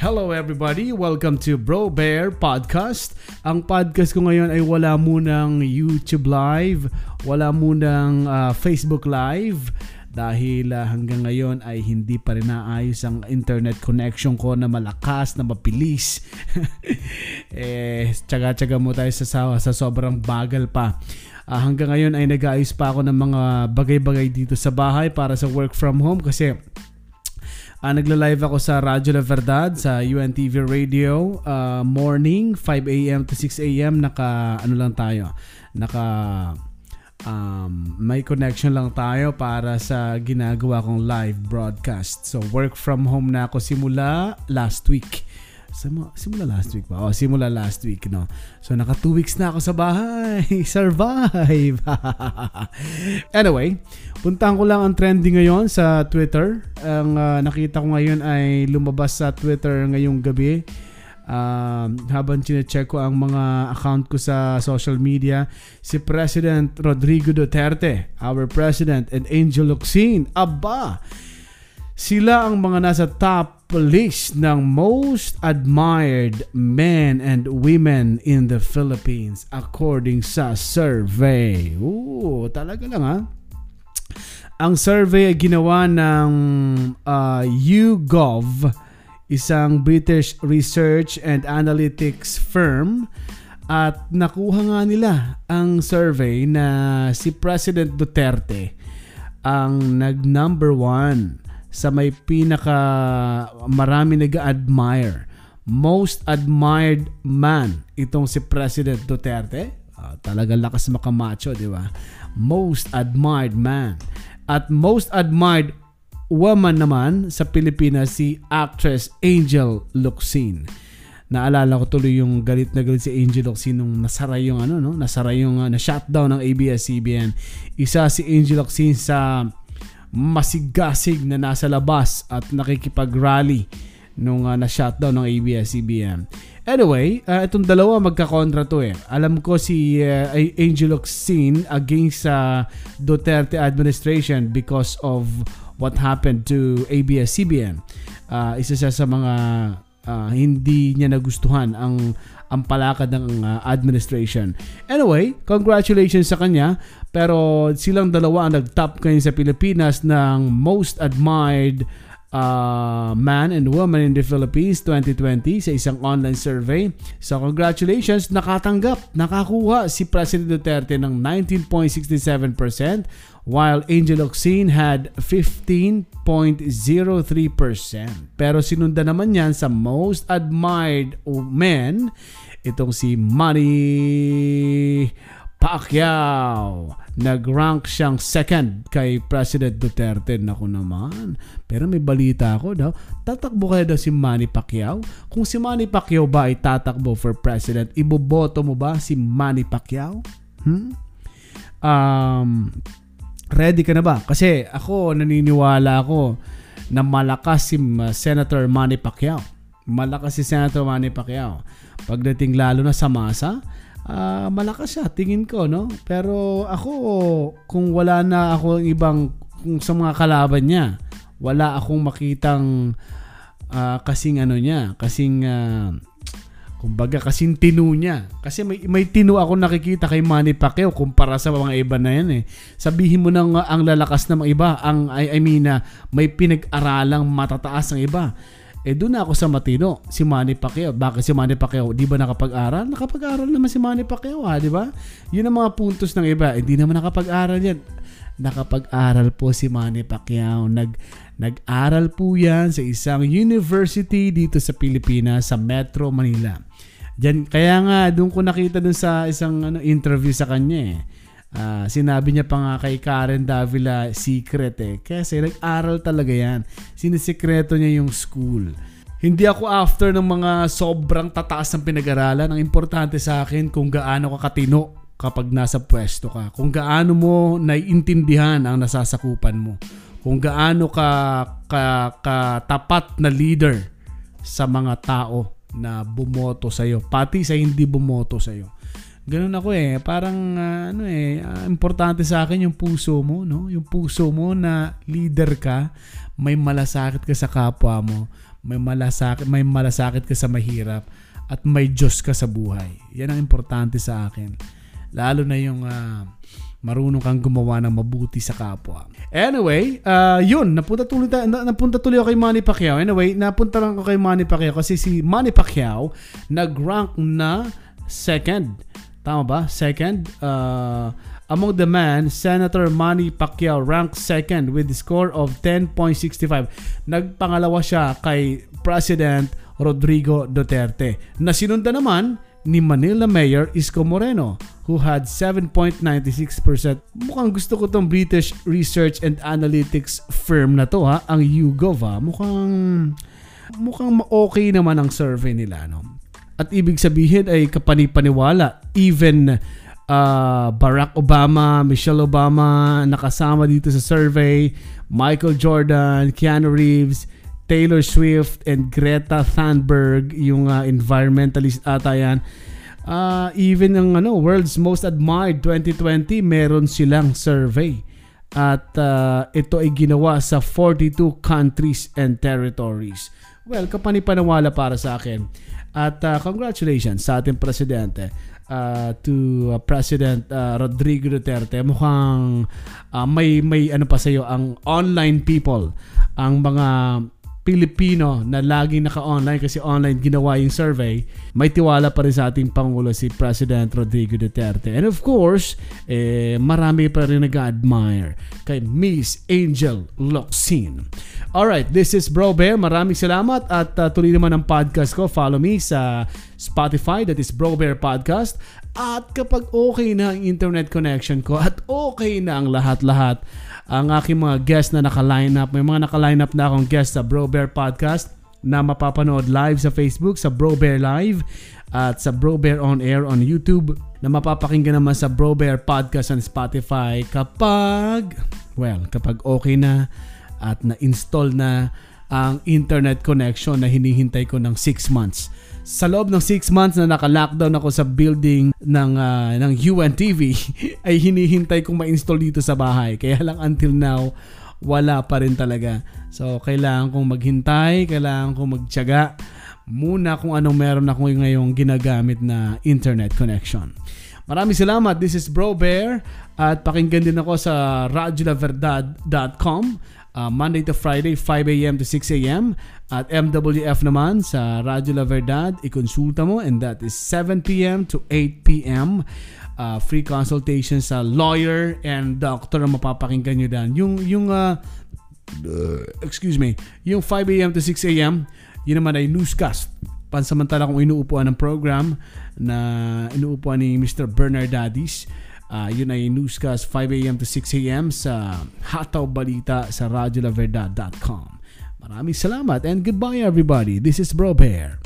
Hello everybody! Welcome to Bro Bear Podcast. Ang podcast ko ngayon ay wala munang YouTube Live, wala munang uh, Facebook Live dahil uh, hanggang ngayon ay hindi pa rin naayos ang internet connection ko na malakas, na mabilis. eh, tsaga-tsaga mo tayo sa, sa, sobrang bagal pa. Uh, hanggang ngayon ay nag-aayos pa ako ng mga bagay-bagay dito sa bahay para sa work from home kasi Uh, nagla-live ako sa Radyo La Verdad sa UNTV Radio uh, morning 5 a.m. to 6 a.m. naka ano lang tayo naka um, may connection lang tayo para sa ginagawa kong live broadcast. So work from home na ako simula last week. Simula, last week ba? Oh, simula last week, no? So, naka two weeks na ako sa bahay. Survive! anyway, puntahan ko lang ang trending ngayon sa Twitter. Ang uh, nakita ko ngayon ay lumabas sa Twitter ngayong gabi. Uh, habang chinecheck ko ang mga account ko sa social media, si President Rodrigo Duterte, our President, and Angel Locsin, aba, sila ang mga nasa top list ng most admired men and women in the Philippines according sa survey. Ooh, talaga lang ha. Ang survey ay ginawa ng uh, YouGov, isang British research and analytics firm at nakuha nga nila ang survey na si President Duterte ang nag number one sa may pinaka marami nag-admire. Most admired man itong si President Duterte. Uh, talaga lakas makamacho, di ba? Most admired man. At most admired woman naman sa Pilipinas si actress Angel Locsin. Naalala ko tuloy yung galit na galit si Angel Locsin nung nasara yung ano no, nasara yung uh, na shutdown ng ABS-CBN. Isa si Angel Locsin sa masigasig na nasa labas at nakikipag-rally nung uh, na-shutdown ng ABS-CBN. Anyway, uh, itong dalawa magkakontra to eh. Alam ko si uh, Angel Oxin against sa uh, Duterte administration because of what happened to ABS-CBN. Uh, isa siya sa mga uh, hindi niya nagustuhan ang ang palakad ng uh, administration. Anyway, congratulations sa kanya. Pero silang dalawa ang nag-top ngayon sa Pilipinas ng most admired uh, man and woman in the Philippines 2020 sa isang online survey. So congratulations, nakatanggap, nakakuha si President Duterte ng 19.67% while Angel Oxin had 15.03%. Pero sinunda naman yan sa most admired men, itong si Manny Pacquiao. Nag-rank siyang second kay President Duterte. Naku naman. Pero may balita ako daw. Tatakbo kaya daw si Manny Pacquiao? Kung si Manny Pacquiao ba ay tatakbo for president, iboboto mo ba si Manny Pacquiao? Hmm? Um, ready ka na ba? Kasi ako, naniniwala ako na malakas si uh, Senator Manny Pacquiao. Malakas si Senator Manny Pacquiao. Pagdating lalo na sa masa, uh, malakas siya, tingin ko, no? Pero ako, kung wala na ako ibang, kung sa mga kalaban niya, wala akong makitang uh, kasing ano niya, kasing, uh, kumbaga, kasing tinu niya. Kasi may, may tinu ako nakikita kay Manny Pacquiao kumpara sa mga iba na yan eh. Sabihin mo nang ang lalakas ng mga iba, ang, I, I mean, uh, may pinag-aralang matataas ng iba eh doon ako sa matino, si Manny Pacquiao. Bakit si Manny Pacquiao? Di ba nakapag-aral? Nakapag-aral naman si Manny Pacquiao, ha, di ba? Yun ang mga puntos ng iba. Hindi eh, naman nakapag-aral yan. Nakapag-aral po si Manny Pacquiao. Nag, nag-aral po yan sa isang university dito sa Pilipinas, sa Metro Manila. Diyan, kaya nga, doon ko nakita doon sa isang ano, interview sa kanya eh Uh, sinabi niya pa nga kay Karen Davila secret eh. Kasi nag-aral talaga yan. Sinisikreto niya yung school. Hindi ako after ng mga sobrang tataas ng pinag-aralan. Ang importante sa akin kung gaano ka katino kapag nasa pwesto ka. Kung gaano mo naiintindihan ang nasasakupan mo. Kung gaano ka, ka, ka tapat na leader sa mga tao na bumoto sa'yo. Pati sa hindi bumoto sa'yo. Ganun ako eh. Parang uh, ano eh, uh, importante sa akin yung puso mo, no? Yung puso mo na leader ka, may malasakit ka sa kapwa mo. may malasakit, may malasakit ka sa mahirap at may Diyos ka sa buhay. Yan ang importante sa akin. Lalo na yung uh, marunong kang gumawa ng mabuti sa kapwa. Anyway, uh, yun, napunta tuloy, na, napunta tuloy ako kay Manny Pacquiao. Anyway, napunta lang ako kay Manny Pacquiao kasi si Manny Pacquiao nag-rank na second. Tama ba? Second. Uh, among the men, Senator Manny Pacquiao ranked second with a score of 10.65. Nagpangalawa siya kay President Rodrigo Duterte. Na sinunda naman ni Manila Mayor Isko Moreno who had 7.96%. Mukhang gusto ko tong British Research and Analytics firm na to ha, ang YouGov ha. Mukhang mukhang okay naman ang survey nila no. At ibig sabihin ay kapanipaniwala even uh, Barack Obama, Michelle Obama nakasama dito sa survey, Michael Jordan, Keanu Reeves, Taylor Swift and Greta Thunberg, yung uh, environmentalist ata yan. Uh, even ang ano, World's Most Admired 2020, meron silang survey. At uh, ito ay ginawa sa 42 countries and territories. Well, kapanipaniwala para sa akin. At uh, congratulations sa ating presidente uh, to uh, President uh, Rodrigo Duterte. Mukhang uh, may may ano pa sa iyo ang online people, ang mga Pilipino na laging naka-online kasi online ginawa yung survey, may tiwala pa rin sa ating Pangulo si President Rodrigo Duterte. And of course, eh, marami pa rin nag-admire kay Miss Angel Locsin. Alright, this is Bro Bear. Maraming salamat at uh, tuloy naman ang podcast ko. Follow me sa Spotify, that is Bro Bear Podcast. At kapag okay na ang internet connection ko at okay na ang lahat-lahat, ang aking mga guest na naka-line up. May mga naka-line up na akong guest sa Bro Bear Podcast na mapapanood live sa Facebook, sa Bro Bear Live at sa Bro Bear On Air on YouTube na mapapakinggan naman sa Bro Bear Podcast on Spotify kapag, well, kapag okay na at na-install na ang internet connection na hinihintay ko ng 6 months sa loob ng 6 months na naka-lockdown ako sa building ng uh, ng UNTV ay hinihintay kong ma-install dito sa bahay. Kaya lang until now wala pa rin talaga. So kailangan kong maghintay, kailangan kong magtiyaga muna kung anong meron ako ngayong ginagamit na internet connection. Maraming salamat. This is Bro Bear at pakinggan din ako sa radiolaverdad.com uh, Monday to Friday 5 a.m. to 6 a.m. At MWF naman sa Radio La Verdad, ikonsulta mo and that is 7 p.m. to 8 p.m. Uh, free consultation sa lawyer and doctor ang mapapakinggan nyo dan. Yung, yung uh, uh, excuse me, yung 5 a.m. to 6 a.m., yun naman ay newscast. Pansamantala kung inuupuan ng program na inuupuan ni Mr. Bernard Daddies Uh, yun ay newscast 5 a.m. to 6 a.m. sa Hataw Balita sa radiolaverdad.com. Maraming salamat and goodbye everybody. This is Bro Bear.